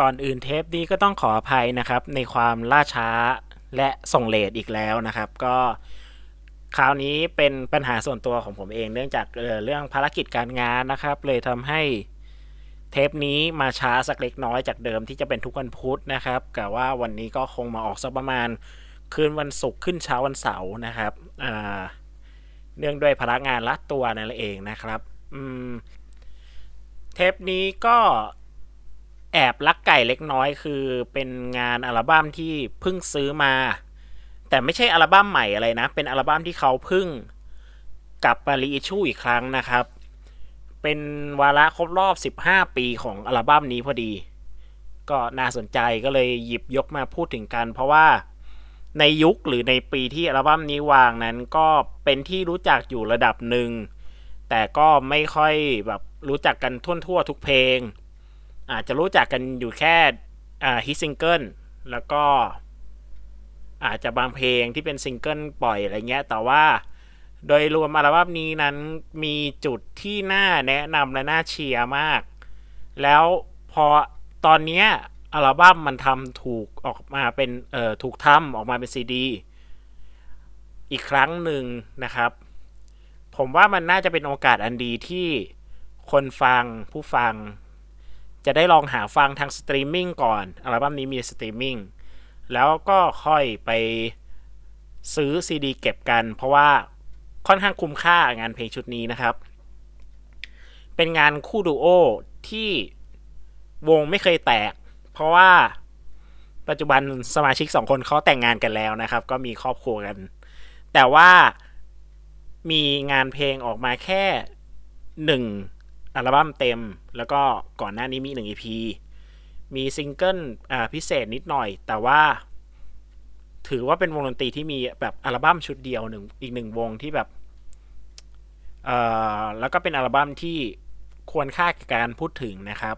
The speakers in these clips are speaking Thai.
ก่อนอื่นเทปนี้ก็ต้องขออภัยนะครับ ในความล่าช้าและส่งเลทอีกแล้วนะครับ ก็คราวนี้เป็นปัญหาส่วนตัวของผมเองเนื่องจากเเรื่องภารกิจการงานนะครับ เลยทำให้เทปนี้มาช้าสักเล็กน้อยจากเดิมที่จะเป็นทุกวันพุธนะครับแต่ว่าวันนี้ก็คงมาออกสักประมาณคืนวันศุกร์ขึ้นเช้าวันเสาร์นะครับเนื่องด้วยพนักงานรัดตัวนั่นเองนะครับเทปนี้ก็ แอบลักไก่เล็กน้อยคือเป็นงานอัลบั้มที่เพิ่งซื้อมา แต่ไม่ใช่อัลบั้มใหม่อะไรนะ เป็นอัลบั้มที่เขาเพิ่งกลับมารีอิชูอีกครั้งนะครับ เป็นวาระครบรอบ 15 ปีของอัลบั้มนี้พอดี ก็น่าสนใจก็เลยหยิบยกมาพูดถึงกัน เพราะว่าในยุคหรือในปีที่อัลบั้มนี้วางนั้นก็เป็นที่รู้จักอยู่ระดับหนึ่ง แต่ก็ไม่ค่อยแบบรู้จักกันทั่วทั่วทุกเพลง อาจจะรู้จักกันอยู่แค่ hit single แล้วก็อาจจะบางเพลงที่เป็นซิงเกิลปล่อยอะไรเงี้ย แต่ว่าโดยรวมอัลบั้มนี้นั้นมีจุดที่น่าแนะนำและน่าเชียร์มาก แล้วพอตอนนี้อัลบั้มมันทำถูกออกมาเป็นเอ่อถูกทำออกมาเป็นซีดีอีกครั้งหนึ่งนะครับ ผมว่ามันน่าจะเป็นโอกาสอันดีที่คนฟังผู้ฟัง จะได้ลองหาฟังทางสตรีมมิ่งก่อนอัลบั้มนี้มีสตรีมมิ่งแล้วก็ค่อยไปซื้อซีดีเก็บกัน เพราะว่าค่อนข้างคุ้มค่างานเพลงชุดนี้นะครับ เป็นงานคู่ดูโอที่วงไม่เคยแตก เพราะว่าปัจจุบันสมาชิกสองคนเขาแต่งงานกันแล้วนะครับ ก็มีครอบครัวกัน แต่ว่ามีงานเพลงออกมาแค่หนึ่งอัลบั้มเต็ม แล้วก็ก่อนหน้านี้มีหนึ่ง EP มีซิงเกิลพิเศษนิดหน่อย แต่ว่า ถือว่าเป็นวงดนตรีที่มีแบบอัลบั้มชุดเดียวหนึ่งอีกหนึ่งวงที่แบบเอ่อแล้วก็เป็นอัลบั้มที่ควรค่ากับการพูดถึงนะครับ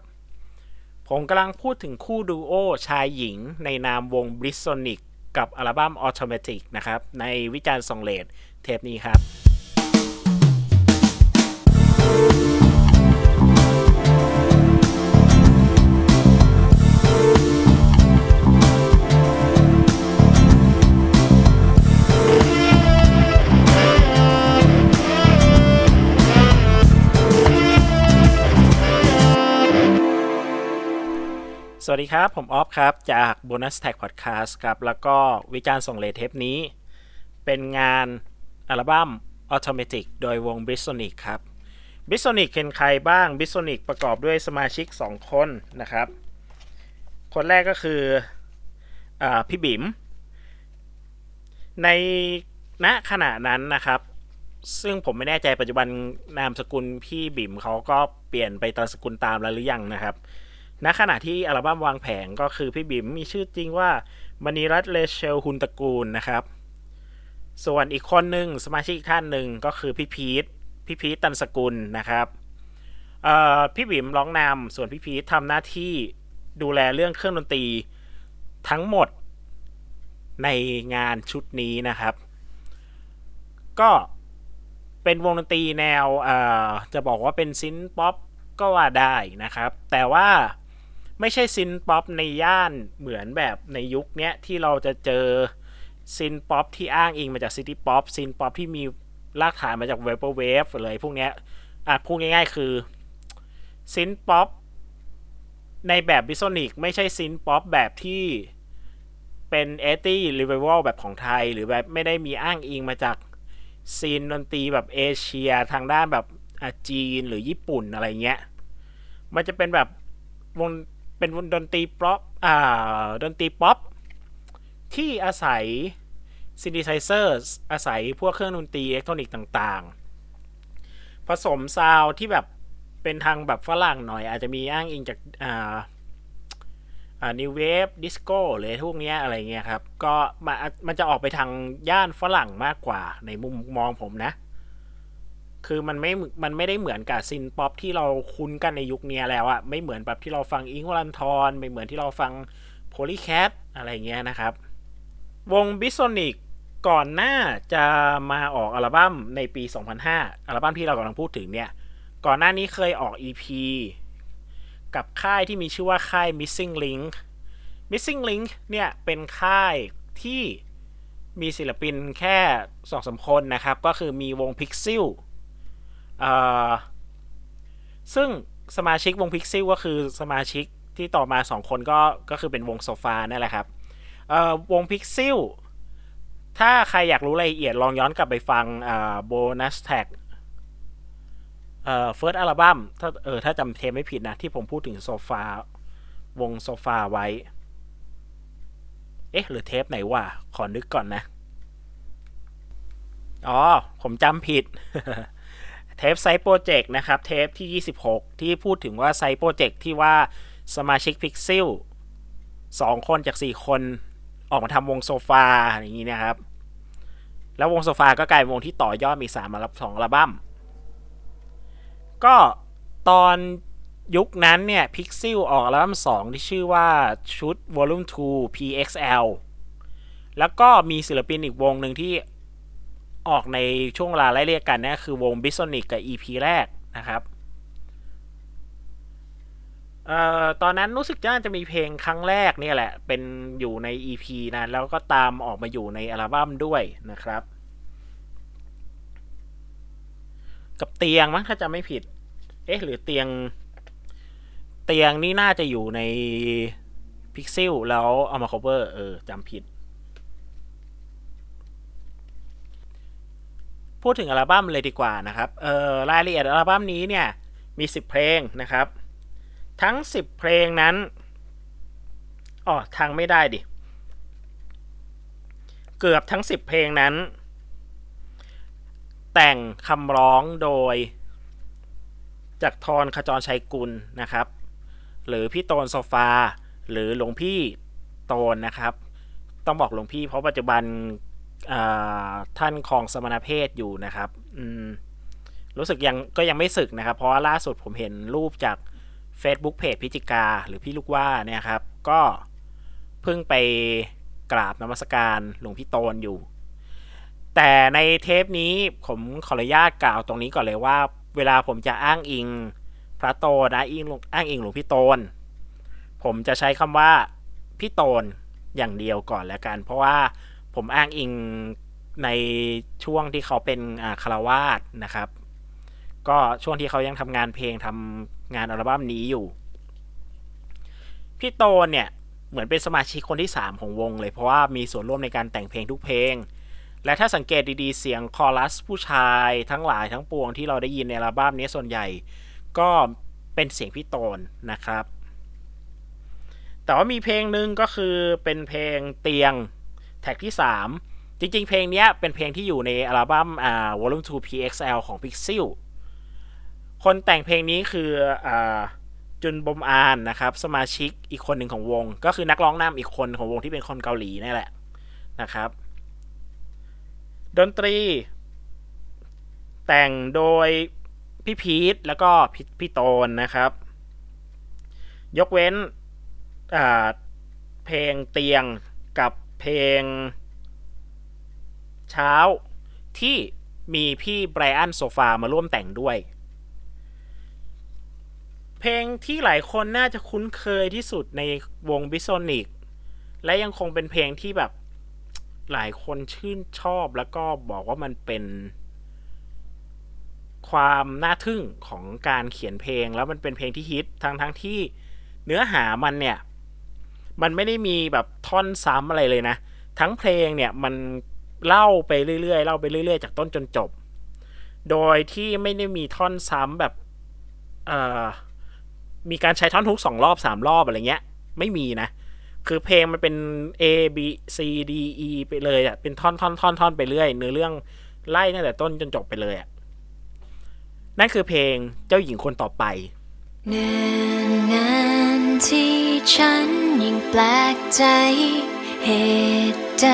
ผมกำลังพูดถึงคู่ดูโอชายหญิงในนามวง b r i s o n i c กับอัลบั้ม Automatic นะครับ ในวิจารณ์สองเลดเทปนี้ครับ สวัสดีครับ ผมออฟครับ จาก Bonus Tag Podcast ครับ แล้วก็วิจารณ์ส่งเลเทปนี้ เป็นงานอัลบั้ม Automatic โดยวง b i s o n i c ครับ b i s o n i c เป็นใครบ้าง b i s o n i c ประกอบด้วยสมาชิก 2 คนนะครับ คนแรกก็คืออพี่บิ๋มในณขณะนั้นนะครับ ซึ่งผมไม่แน่ใจปัจจุบันนามสกุลพี่บิ๋มเขาก็เปลี่ยนไปตามสกุลตามแล้วหรือยังนะครับ ณขณะที่อัลบั้มวางแผงก็คือพี่บิ๋มมีชื่อจริงว่ามณีรัตเลเชลฮุนตระกูลนะครับ ส่วนอีกคนหนึ่งสมาชิกท่านหนึ่งก็คือพี่พีทพี่พีทตันสกุลนะครับพี่บิ๋มร้องนำส่วนพี่พีททำหน้าที่ดูแลเรื่องเครื่องดนตรีทั้งหมดในงานชุดนี้นะครับ ก็เป็นวงดนตรีแนวจะบอกว่าเป็น synth-pop ก็ว่าได้นะครับ แต่ว่า ไม่ใช่ synth-pop ในย่านเหมือนแบบในยุคนี้ที่เราจะเจอ synth-pop ที่อ้างอิงมาจาก city pop synth-pop ที่มีรากฐานมาจาก vaporwave เลยพวกนี้อะพูดง่ายๆคือ synth-pop ในแบบ Blissonic ไม่ใช่ synth-pop แบบที่เป็น eighties revival แบบของไทย หรือแบบไม่ได้มีอ้างอิงมาจาก scene ดนตรีแบบเอเชียทางด้านแบบจีนหรือญี่ปุ่นอะไรเงี้ย มันจะเป็นแบบวง เป็นดนตรีป๊อปอ่าดนตรีป๊อปที่อาศัย synthesizer อาศัยพวกเครื่องดนตรีอิเล็กทรอนิกส์ต่างๆ ผสมซาวที่แบบเป็นทางแบบฝรั่งหน่อย อาจจะมีอ้างอิงจากอ่าอ่า new wave disco หรือพวกนี้อะไรเงี้ยครับ ก็มันมันจะออกไปทางย่านฝรั่งมากกว่าในมุมมองผมนะ คือมันไม่ มันไม่ได้เหมือนกับ synth-pop ที่เราคุ้นกันในยุคนี้แล้วอะไม่เหมือนแบบที่เราฟังอิ้งค์ วรันธรไม่เหมือนที่เราฟัง Polycat อะไรเงี้ยนะครับ วง Blissonic ก่อนหน้าจะมาออกอัลบั้มในปี 2005 อัลบั้มที่เรากำลังพูดถึงเนี่ย ก่อนหน้านี้เคยออก EP กับค่ายที่มีชื่อว่าค่าย Missing Link Missing Link เนี่ยเป็นค่ายที่มีศิลปินแค่สองสาคนนะครับ ก็คือมีวง Pixel ซึ่งสมาชิกวง Pixel ก็คือสมาชิกที่ต่อมาสองคนก็ก็คือเป็นวงโซฟานั่นแหละครับวง Pixel ถ้าใครอยากรู้รายละเอียดลองย้อนกลับไปฟังbonus track เอ่อ first album ถ้าเออถ้าจำเทปไม่ผิดนะ ที่ผมพูดถึงโซฟาวงโซฟาไว้ เอ๊ะ หรือเทปไหนวะขอนึกก่อนนะ อ๋อ ผมจำผิด เทป side project นะครับ เทปที่ 26 ที่พูดถึงว่า side project ที่ว่าสมาชิกพิกซิลสองคนจาก 4 คนออกมาทำวงโซฟาอย่างนี้นะครับ แล้ววงโซฟาก็กลายเป็นวงที่ต่อยอดมี3มารับสองอัลบั้มก็ตอนยุคนั้นเนี่ยพิกซิลออกอัลบั้ม2 ที่ชื่อว่าชุด Volume 2 PXL แล้วก็มีศิลปินอีกวงหนึ่งที่ ออกในช่วงเวลาไล่เรียกกันนะคือวง b i s o n i c กับ EP แรกนะครับเอ่อตอนนั้นรู้สึกว่าจะมีเพลงครั้งแรกเนี่ยแหละ เป็นอยู่ใน EP นะแล้วก็ตามออกมาอยู่ในอัลบั้มด้วยนะครับ กับเตียงมั้งถ้าจะไม่ผิด เอ๊ะหรือเตียง เตียงนี่น่าจะอยู่ในพิกซิลแล้วเอามา cover เออจำผิด พูดถึงอัลบั้มเลยดีกว่านะครับเออรายละเอียดอัลบั้มนี้เนี่ยมี 10 เพลงนะครับ ทั้ง 10 เพลงนั้นอ๋อทางไม่ได้ดิ เกือบทั้ง 10 เพลงนั้น แต่งคำร้องโดยจากทรขจรชัยกุลนะครับ หรือพี่โตนโซฟา หรือหลวงพี่โตนนะครับ ต้องบอกหลวงพี่เพราะปัจจุบัน ท่านครองสมณเพศอยู่นะครับรู้สึกยังก็ยังไม่สึกนะครับ เพราะว่าล่าสุดผมเห็นรูปจาก Facebook เพจพิจิกาหรือพี่ลูกว่าเนี่ยครับ ก็เพิ่งไปกราบนมัสการหลวงพี่โตนอยู่ แต่ในเทปนี้ผมขออนุญาตกล่าวตรงนี้ก่อนเลยว่า เวลาผมจะอ้างอิงพระโตนะอิงอ้างอิงหลวงพี่โตน ผมจะใช้คำว่าพี่โตนอย่างเดียวก่อนแล้วกัน เพราะว่า ผมอ้างอิงในช่วงที่เขาเป็นคารวาสนะครับ ก็ช่วงที่เขายังทำงานเพลงทำงานอัลบั้มนี้อยู่ พี่โตนเนี่ยเหมือนเป็นสมาชิกคนที่ 3 ของวงเลยเพราะว่ามีส่วนร่วมในการแต่งเพลงทุกเพลง และถ้าสังเกตดีๆ เสียงคอรัสผู้ชายทั้งหลายทั้งปวงที่เราได้ยินในอัลบั้มนี้ส่วนใหญ่ ก็เป็นเสียงพี่โตนนะครับ แต่ว่ามีเพลงหนึ่งก็คือเป็นเพลงเตียง แท็กที่ 3 จริงๆ เพลงนี้เป็นเพลงที่อยู่ในอัลบั้มอ่า Volume 2 PXL ของ Pixel คนแต่งเพลงนี้คืออจุนบมอานนะครับ สมาชิกอีกคนหนึ่งของวง ก็คือนักร้องนำอีกคนของวงที่เป็นคนเกาหลีนี่แหละนะครับ ดนตรี แต่งโดยพี่พีทแล้วก็พี่โตนนะครับ ยกเว้นเพลงเตียงกับ เพลง เช้าที่มีพี่ไบรอันโซฟามาร่วมแต่งด้วย เพลงที่หลายคนน่าจะคุ้นเคยที่สุดในวง Blissonic และยังคงเป็นเพลงที่แบบหลายคนชื่นชอบแล้วก็บอกว่ามันเป็น ความน่าทึ่งของการเขียนเพลงแล้วมันเป็นเพลงที่ฮิตทั้งทั้งที่เนื้อหามันเนี่ย มันไม่ได้มีแบบท่อนซ้ำอะไรเลยนะ ทั้งเพลงเนี่ยมันเล่าไปเรื่อยๆเล่าไปเรื่อยๆ จากต้นจนจบ โดยที่ไม่ได้มีท่อนซ้ำแบบเอ่อมีการใช้ท่อนทุกสองรอบสามรอบอะไรเงี้ย ไม่มีนะ คือเพลงมันเป็น A B C D E ไปเลยอะเป็นท่อนท่อนท่อนท่อนไปเรื่อยเนื้อเรื่องไล่ตั้งแต่ต้นจนจบไปเลยอะนั่นคือเพลงเจ้าหญิงคนต่อไปนินนาน ที่ฉันยิ่งแปลกใจ เหตุใด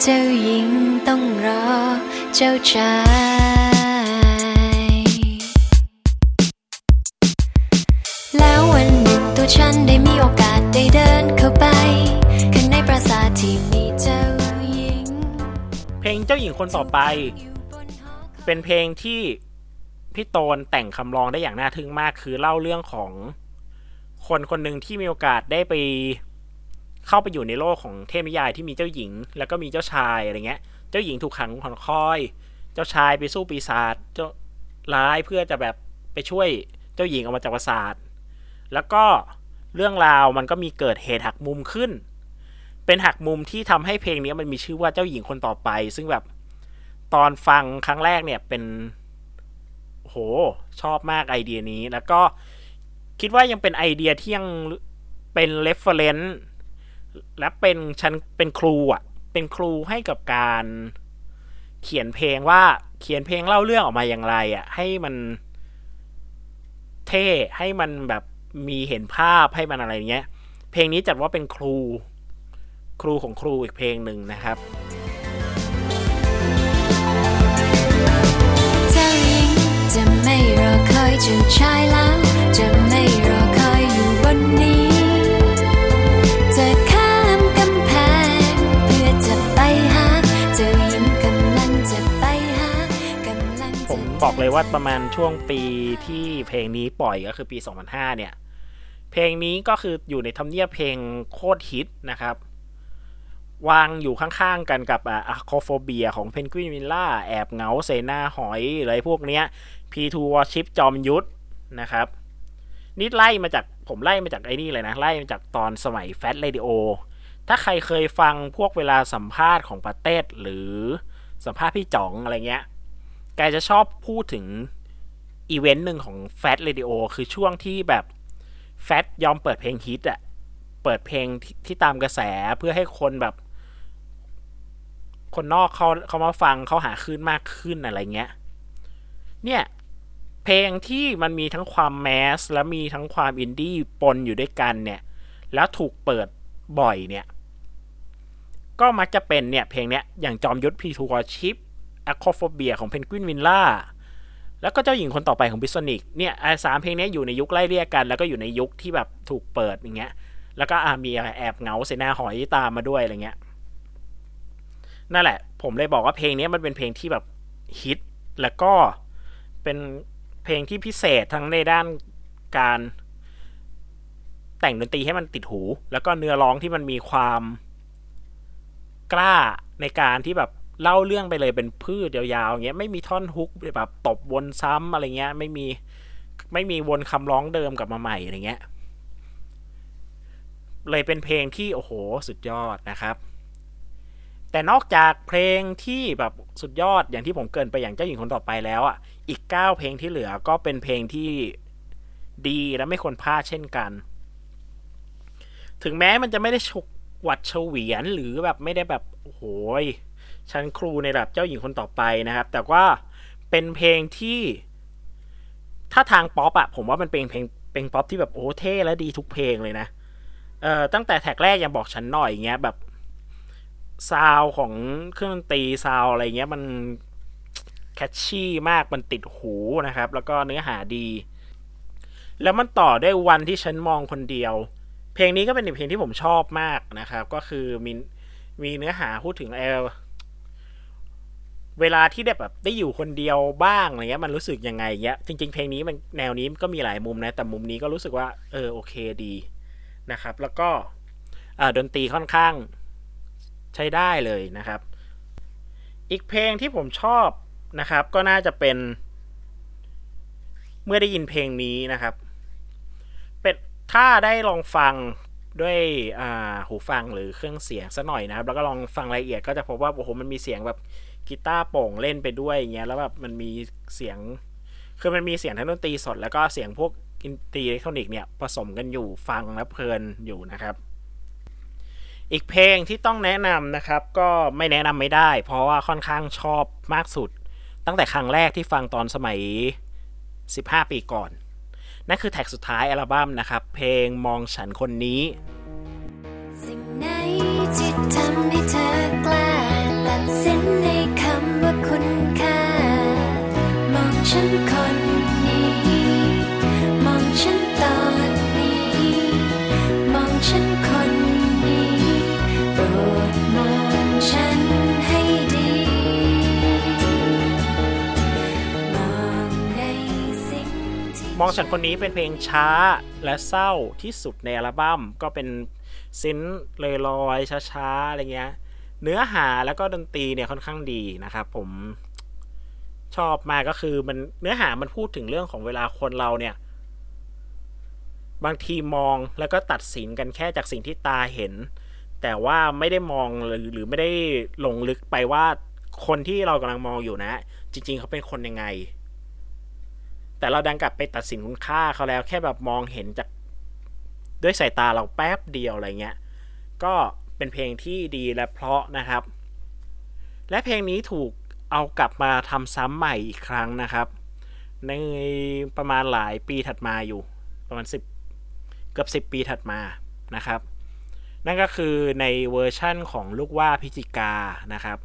เจ้าหญิงต้องรอเจ้าชายแล้ววันหนึ่งตัวฉันได้มีโอกาสได้เดินเข้าไป ข้างในปราสาทที่มีเจ้าหญิง เพลงเจ้าหญิงคนต่อไป เป็นเพลงที่พี่โตนแต่งคำร้องได้อย่างน่าทึ่งมากคือเล่าเรื่องของ คนคนหนึ่งที่มีโอกาสได้ไปเข้าไปอยู่ในโลกของเทพนิยายที่มีเจ้าหญิง แล้วก็มีเจ้าชายอะไรเงี้ย เจ้าหญิงถูกขังหอนคอย เจ้าชายไปสู้ปีศาจเจ้าร้ายเพื่อจะแบบไปช่วยเจ้าหญิงออกมาจากปราสาทแล้วก็เรื่องราวมันก็มีเกิดเหตุหักมุมขึ้น เป็นหักมุมที่ทำให้เพลงนี้มันมีชื่อว่าเจ้าหญิงคนต่อไป ซึ่งแบบตอนฟังครั้งแรกเนี่ยเป็นโหชอบมากไอเดียนี้ แล้วก็ คิดว่ายังเป็นไอเดียที่ยังเป็น reference และเป็นฉันเป็นครูอะ เป็นครูให้กับการเขียนเพลงว่าเขียนเพลงเล่าเรื่องออกมาอย่างไรอะ ให้มันเท่ให้มันแบบมีเห็นภาพให้มันอะไรเงี้ย เพลงนี้จัดว่าเป็นครู ครูของครูอีกเพลงหนึ่งนะครับจะไม่รอคอยจ้าชายแล้ว บอกำลังจะไปหากำลังผมบอกเลยว่าประมาณช่วงปีที่เพลงนี้ปล่อยก็คือปี 2005 เนี่ย เพลงนี้ก็คืออยู่ในทำเนียบเพลงโคตรฮิตนะครับ วางอยู่ข้างๆกันกับ Acrophobia ของ Penguin Villa แอบเหงาเสนาหอยอะไรพวกเนี้ย P2Warship จอมยุทธนะครับ นี่ไล่มาจากผมไล่มาจากไอ้นี่เลยนะ ไล่มาจากตอนสมัยแฟ t เ a ดิโอถ้าใครเคยฟังพวกเวลาสัมภาษณ์ของป๋าเต็ดหรือสัมภาษณ์พี่จ๋องอะไรเงี้ยแกจะชอบพูดถึงอีเวนต์หนึ่งของแฟ t เ a ดิโอคือช่วงที่แบบแฟ t ยอมเปิดเพลงฮิตอะเปิดเพลงที่ที่ตามกระแสเพื่อให้คนแบบ คนนอกเขาเข้ามาฟังเข้าหาคลื่นมากขึ้นอะไรเงี้ย เนี่ย เพลงที่มันมีทั้งความ mass และมีทั้งความอินดี้ปนอยู่ด้วยกันเนี่ย แล้วถูกเปิดบ่อยเนี่ย ก็มักจะเป็นเนี่ย เพลงเนี้ยอย่างจอมยุทธ P2Warship Acrophobia ของ Penguin Villa แล้วก็เจ้าหญิงคนต่อไปของ Blissonic เนี่ยไอ้สามเพลงเนี้ยอยู่ในยุคไล่เลี่ยกัน แล้วก็อยู่ในยุคที่แบบถูกเปิดอย่างเงี้ย แล้วก็อามีแอบเหงาเสนาหอยตามมาด้วยอะไรเงี้ยนั่นแหละ ผมเลยบอกว่าเพลงนี้มันเป็นเพลงที่แบบฮิตแล้วก็เป็น เพลงที่พิเศษทั้งในด้านการแต่งดนตรีให้มันติดหู แล้วก็เนื้อร้องที่มันมีความกล้าในการที่แบบเล่าเรื่องไปเลยเป็นพืชยาวๆอย่างเงี้ยไม่มีท่อนฮุกแบบตบวนซ้ำอะไรเงี้ยไม่มีไม่มีวนคำร้องเดิมกลับมาใหม่อะไรเงี้ย เลยเป็นเพลงที่โอ้โหสุดยอดนะครับ แต่นอกจากเพลงที่แบบสุดยอดอย่างที่ผมเกินไปอย่างเจ้าหญิงคนต่อไปแล้วอะ อีก 9 เพลงที่เหลือก็เป็นเพลงที่ดีและไม่ควรพลาดเช่นกัน ถึงแม้มันจะไม่ได้ฉกหวัดเฉวียนหรือแบบไม่ได้แบบโอ้โหยชั้นครูในระดับเจ้าหญิงคนต่อไปนะครับ แต่ว่าเป็นเพลงที่ ถ้าทางป๊อปอะผมว่ามันเป็นเพลงเป็นป๊อปที่แบบโอ้เท่และดีทุกเพลงเลยนะเอ่อตั้งแต่ track แรกยังบอกฉันหน่อยอย่างเงี้ยแบบ ซาวของเครื่องดนตรี sound อะไรเงี้ยมัน catchy มากมันติดหูนะครับ แล้วก็เนื้อหาดี แล้วมันต่อด้วยวันที่ฉันมองคนเดียว เพลงนี้ก็เป็นอีกเพลงที่ผมชอบมากนะครับ ก็คือมีมีเนื้อหาพูดถึงเออเวลาที่ได้แบบได้อยู่คนเดียวบ้างอะไรเงี้ยมันรู้สึกยังไงเงี้ยจริง ๆ เพลงนี้มันแนวนี้ก็มีหลายมุมนะแต่มุมนี้ก็รู้สึกว่าเออโอเคดีนะครับ แล้วก็ดนตรีค่อนข้าง ใช้ได้เลยนะครับ อีกเพลงที่ผมชอบนะครับ ก็น่าจะเป็น เมื่อได้ยินเพลงนี้นะครับ เป็นถ้าได้ลองฟังด้วยหูฟังหรือเครื่องเสียงสักหน่อยนะครับ แล้วก็ลองฟังรายละเอียดก็จะพบว่าโอ้โหมันมีเสียงแบบกีตาร์โป่งเล่นไปด้วยอย่างเงี้ยแล้วแบบมันมีเสียงคือมันมีเสียงทั้งดนตรีสด แล้วก็เสียงพวกดนตรีอิเล็กทรอนิกส์เนี่ยผสมกันอยู่ฟังแล้วเพลินอยู่นะครับ อีกเพลงที่ต้องแนะนำนะครับ ก็ไม่แนะนำไม่ได้ เพราะว่าค่อนข้างชอบมากสุด ตั้งแต่ครั้งแรกที่ฟังตอนสมัย 15 ปีก่อน นั่นคือแท็กสุดท้ายอัลบั้มนะครับ เพลงมองฉันคนนี้ สิ่งไหนที่ทำให้เธอกล้าตัดสินในคำว่าคุณค่ามองฉันคน มองฉันคนนี้เป็นเพลงช้าและเศร้าที่สุดในอัลบั้มก็เป็นซินเลยลอยช้าๆอะไรเงี้ย เนื้อหาแล้วก็ดนตรีเนี่ยค่อนข้างดีนะครับผมชอบมากก็คือมันเนื้อหามันพูดถึงเรื่องของเวลาคนเราเนี่ย บางทีมองแล้วก็ตัดสินกันแค่จากสิ่งที่ตาเห็น แต่ว่าไม่ได้มองหรือหรือไม่ได้ลงลึกไปว่าคนที่เรากำลังมองอยู่นะ จริง ๆ เขาเป็นคนยังไง แต่เราดังกลับไปตัดสินคุณค่าเขาแล้วแค่แบบมองเห็นจากด้วยสายตาเราแป๊บเดียวอะไรเงี้ย ก็เป็นเพลงที่ดีและเพราะนะครับ และเพลงนี้ถูกเอากลับมาทำซ้ำใหม่อีกครั้งนะครับ ในประมาณหลายปีถัดมาอยู่ ประมาณ 10 เกือบ 10 ปีถัดมานะครับ นั่นก็คือในเวอร์ชั่นของลูกว่าพิจิกานะครับ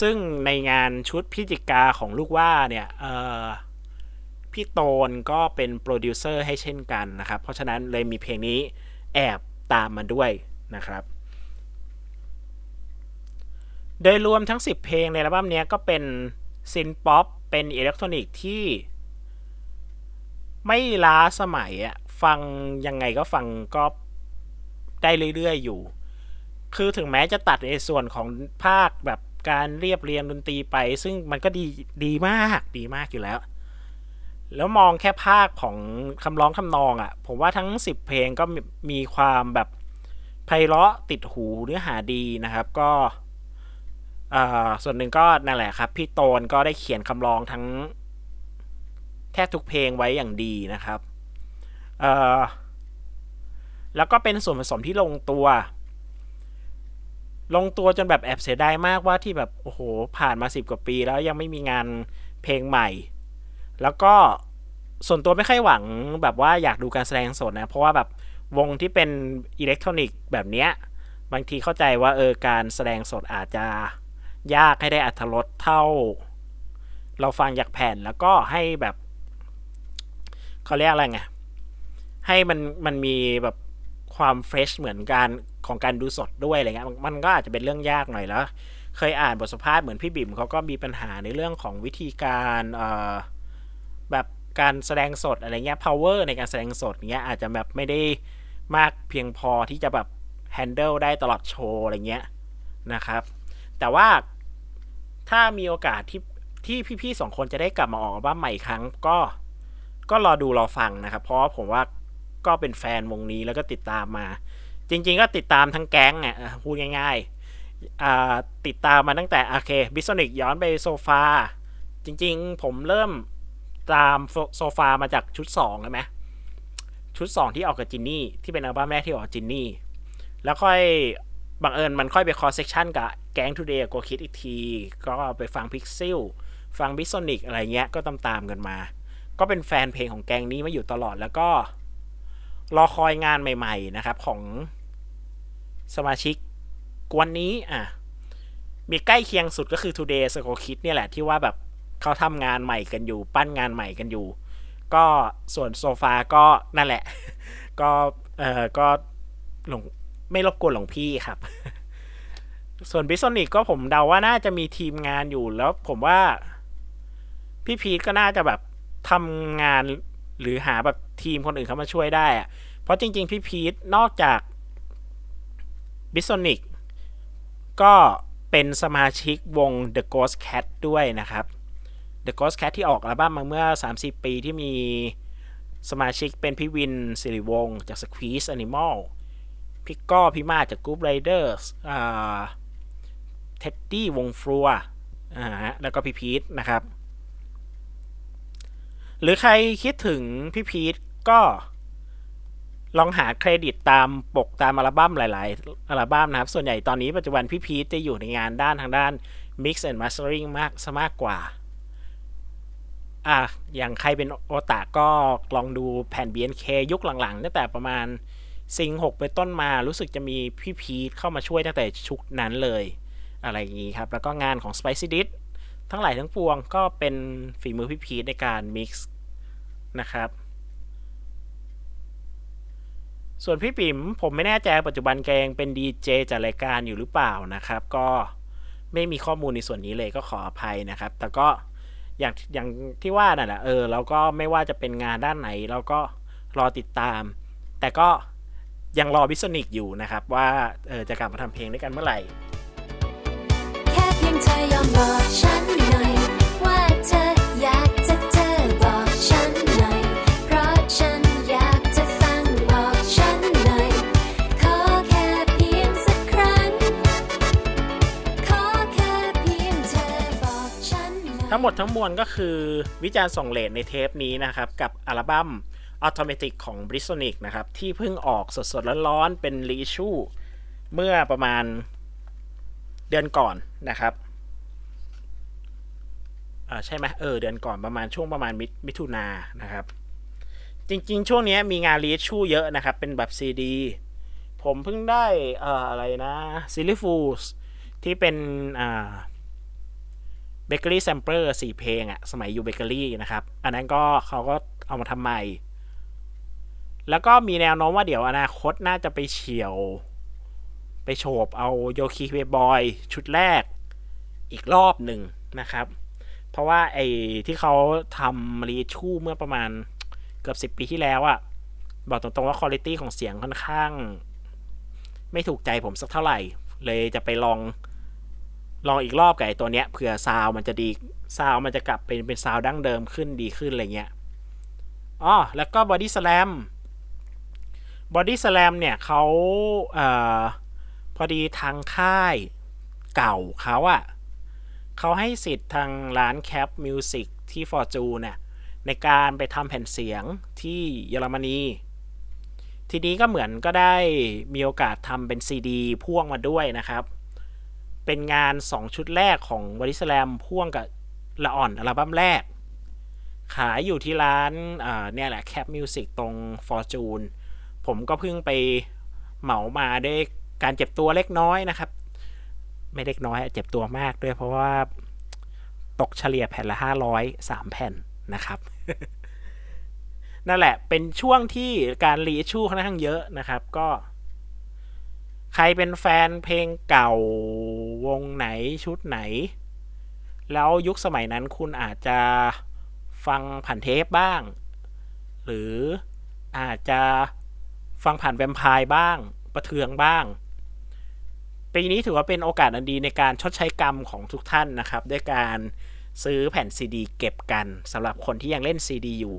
ซึ่งในงานชุดพิจิกาของลูกว่าเนี่ยเพี่โตนก็เป็นโปรดิวเซอร์ให้เช่นกันนะครับ เพราะฉะนั้นเลยมีเพลงนี้แอบตามมาด้วยนะครับ โดยรวมทั้ง 10 เพลงในอัลบั้มนี้ก็เป็น synth-pop เป็นอิเล็กทรอนิกส์ที่ ไม่ล้าสมัยอะฟังยังไงก็ฟังก็ได้เรื่อยๆอยู่ คือถึงแม้จะตัดในส่วนของภาคแบบการเรียบเรียงดนตรีไป ซึ่งมันก็ดีดีมากดีมากอยู่แล้ว แล้วมองแค่ภาคของคำร้องคำนองอะ่ะ ผมว่าทั้ง 10 เพลงก็มีความแบบไพเราะติดหูเนื้อหาดีนะครับ ก็ส่วนหนึ่งก็นั่นแหละครับ พี่โตนก็ได้เขียนคำร้องทั้ง แทบทุกเพลงไว้อย่างดีนะครับแล้วก็เป็นส่วนผสมที่ลงตัว ลงตัวจนแบบแอบเสียดายมากว่าที่แบบ โอ้โห ผ่านมาสิบกว่าปีแล้วยังไม่มีงานเพลงใหม่ แล้วก็ส่วนตัวไม่ค่อยหวังแบบว่าอยากดูการแสดงสดนะ เพราะว่าแบบวงที่เป็นอิเล็กทรอนิกส์แบบเนี้ยบางทีเข้าใจว่าเออการแสดงสดอาจจะยากให้ได้อัตรสเท่า เราฟังจากแผ่นแล้วก็ให้แบบเขาเรียกอะไรไงให้มันมันมีแบบความเฟรชเหมือนการของการดูสดด้วยอะไรเงี้ยมันก็อาจจะเป็นเรื่องยากหน่อยแล้ว เคยอ่านบทสัมภาษณ์เหมือนพี่บิ่มเขาก็มีปัญหาในเรื่องของวิธีการเอ่อ แบบการแสดงสดอะไรเงี้ย power ในการแสดงสดเงี้ยอาจจะแบบไม่ได้มากเพียงพอที่จะแบบ handle ได้ตลอดโชว์อะไรเงี้ยนะครับ แต่ว่าถ้ามีโอกาสที่ที่พี่ๆสองคนจะได้กลับมาออกอัลบั้มใหม่อีกครั้งก็ก็รอดูรอฟังนะครับ เพราะผมว่าก็เป็นแฟนวงนี้แล้วก็ติดตามมา จริง ๆ ก็ติดตามทั้งแก๊งอะพูดง่ายๆติดตามมาตั้งแต่โอเค Blissonic ย้อนไป Sofa จริง ๆ ผมเริ่ม ตาม Sofa มาจากชุด2ใช่ไหมชุด2ที่ออกกับ Genie ที่เป็นอัลบั้มแรกที่ออก Genie แล้วค่อยบังเอิญมันค่อยไป connection กับแก๊ง Two Days Ago Kids อีกที ก็ไปฟังพิกซิลฟังบิสโซนิกอะไรเงี้ยก็ตามตามกันมา ก็เป็นแฟนเพลงของแก๊งนี้มาอยู่ตลอดแล้วก็ รอคอยงานใหม่ ๆ นะครับของสมาชิกกวนนี้อะมีใกล้เคียงสุดก็คือ Today s โ o คิดเนี่ยแหละที่ว่าแบบ เขาทำงานใหม่กันอยู่ ปั้นงานใหม่กันอยู่ ก็ส่วนโซฟาก็นั่นแหละ ก็เออก็หลงไม่รบกวนหลวงพี่ครับ ส่วน Blissonic ก็ผมเดาว่าน่าจะมีทีมงานอยู่แล้วผมว่าพี่พีทก็น่าจะแบบทำงานหรือหาแบบทีมคนอื่นเข้ามาช่วยได้อะเพราะจริง ๆ พี่พีทนอกจาก Blissonic ก็เป็นสมาชิกวง The Ghost Cat ด้วยนะครับ The Ghost Cat ที่ออกอัลบั้มมาเมื่อ 30 ปีที่มีสมาชิกเป็นพี่วิน ศิริวงศ์จาก Squeeze Animal พี่ก้อพี่มาจาก Groove Riders อ่าเท็ดดี้วง Flure อ่าแล้วก็พี่พีทนะครับ หรือใครคิดถึงพี่พีทก็ลองหาเครดิตตามปกตามอัลบั้มหลาย ๆ อัลบั้มนะครับ ส่วนใหญ่ตอนนี้ปัจจุบันพี่พีทจะอยู่ในงานด้านทางด้าน Mix and Mastering มากซะมากกว่า อะอย่างใครเป็นโอตาก็ลองดูแผ่น BNK ยุคหลังๆตั้งแต่ประมาณซิงหกไปต้นมารู้สึกจะมีพี่พีทเข้ามาช่วยตั้งแต่ชุกนั้นเลย อะไรอย่างนี้ครับ แล้วก็งานของ Spicy d i s ทั้งหลายทั้งปวงก็เป็นฝีมือพี่พีทในการมิกซ์นะครับ ส่วนพี่ปิ๋มผมไม่แน่ใจปัจจุบันแกงเป็นดีเจจัดรายการอยู่หรือเปล่านะครับ ก็ไม่มีข้อมูลในส่วนนี้เลยก็ขออภัยนะครับ แต่ก็ อย่างอย่างที่ว่านั่นแหละเออแล้วก็ไม่ว่าจะเป็นงานด้านไหนเราก็รอติดตาม แต่ก็ยังรอวิสนิกอยู่นะครับ ว่าเออจะกลับมาทำเพลงด้วยกันเมื่อไหร่ แค่เพียงเธอยอมบอกฉันหน่อย งหมดทั้งมวลก็คือวิจารณ์ส่งเลทในเทปนี้นะครับ กับอัลบั้ม Automatic ของ b r i s o n i c นะครับ ที่เพิ่งออกสดๆร้อนๆเป็นรีชูเมื่อประมาณเดือนก่อนนะครับอ่าใช่ไหมเออเดือนก่อนประมาณช่วงประมาณมิมถุนายนนะครับ จริงๆ ช่วงนี้มีงานรีชูเยอะนะครับ เป็นแบบซีดีผมเพิ่งได้อ่ออะไรนะSilly Fools ที่เป็นอ่า Bakery Sampler สี่เพลงอะสมัยอยู่เบเกอรี่นะครับ อันนั้นก็เขาก็เอามาทำใหม่ แล้วก็มีแนวโน้มว่าเดี๋ยวอนาคตน่าจะไปเฉี่ยว ไปโฉบเอาโยคีเพลย์บอยชุดแรกอีกรอบหนึ่งนะครับ เพราะว่าไอ้ที่เขาทำ reissue เมื่อประมาณเกือบสิบปีที่แล้วอะบอกตรงๆว่าคุณภาพของเสียงค่อนข้าง ไม่ถูกใจผมสักเท่าไหร่ เลยจะไปลอง ลองอีกรอบกับไอ้ตัวเนี้ยเผื่อซาวมันจะดีซาวมันจะกลับเป็นเป็นซาวดั้งเดิมขึ้นดีขึ้นอะไรเงี้ยอ๋อแล้วก็บอดี้ส a ลมบอดี้ส a ลมเนี่ยเขาเอ่อพอดีทางค่ายเก่าเขาอะเขาให้สิทธิ์ทางร้านแคปมิวสิกที่ Fortune เนี่ยในการไปทำแผ่นเสียงที่เยอรมนี ทีนี้ก็เหมือนก็ได้มีโอกาสทำเป็นซีดีพ่วงมาด้วยนะครับ เป็นงาน 2 ชุดแรกของบริสแลมพ่วงกับละอ่อนอัลบั้มแรก ขายอยู่ที่ร้านเนี่ยแหละแคปมิวสิกตรง Fortune ผมก็เพิ่งไปเหมามาด้วยการเจ็บตัวเล็กน้อยนะครับ ไม่เล็กน้อยเจ็บตัวมากด้วยเพราะว่าตกเฉลี่ยแผ่นละ 500 3 แผ่นนะครับ นั่นแหละเป็นช่วงที่การรีชูค่อนข้างเยอะนะครับก็ ใครเป็นแฟนเพลงเก่า งไหนชุดไหน แล้วยุคสมัยนั้นคุณอาจจะฟังผ่านเทปบ้าง หรืออาจจะฟังผ่านแวมไพร์บ้าง ประเทืองบ้าง ปีนี้ถือว่าเป็นโอกาสอันดีในการชดใช้กรรมของทุกท่านนะครับ ด้วยการซื้อแผ่นซีดีเก็บกันสำหรับคนที่ยังเล่นซีดีอยู่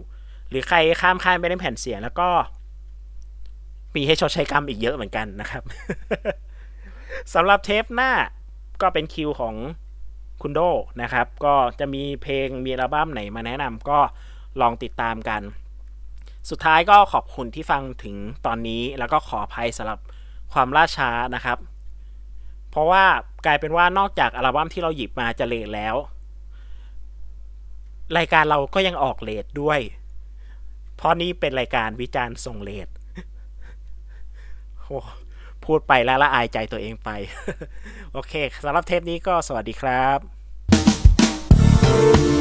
หรือใครข้ามค่ายไปเล่นแผ่นเสียงแล้วก็ มีให้ชดใช้กรรมอีกเยอะเหมือนกันนะครับสำหรับเทปหน้า ก็เป็นคิวของคุณโดนะครับ ก็จะมีเพลงมีอัลบั้มไหนมาแนะนำก็ลองติดตามกัน สุดท้ายก็ขอบคุณที่ฟังถึงตอนนี้แล้วก็ขออภัยสำหรับความล่าช้านะครับ เพราะว่ากลายเป็นว่านอกจากอัลบั้มที่เราหยิบมาจะเลทแล้ว รายการเราก็ยังออกเลทด้วย เพราะนี่เป็นรายการวิจารณ์ส่งเลทโอ้ พูดไปแล้วละอายใจตัวเองไป โอเคสำหรับเทปนี้ก็สวัสดีครับ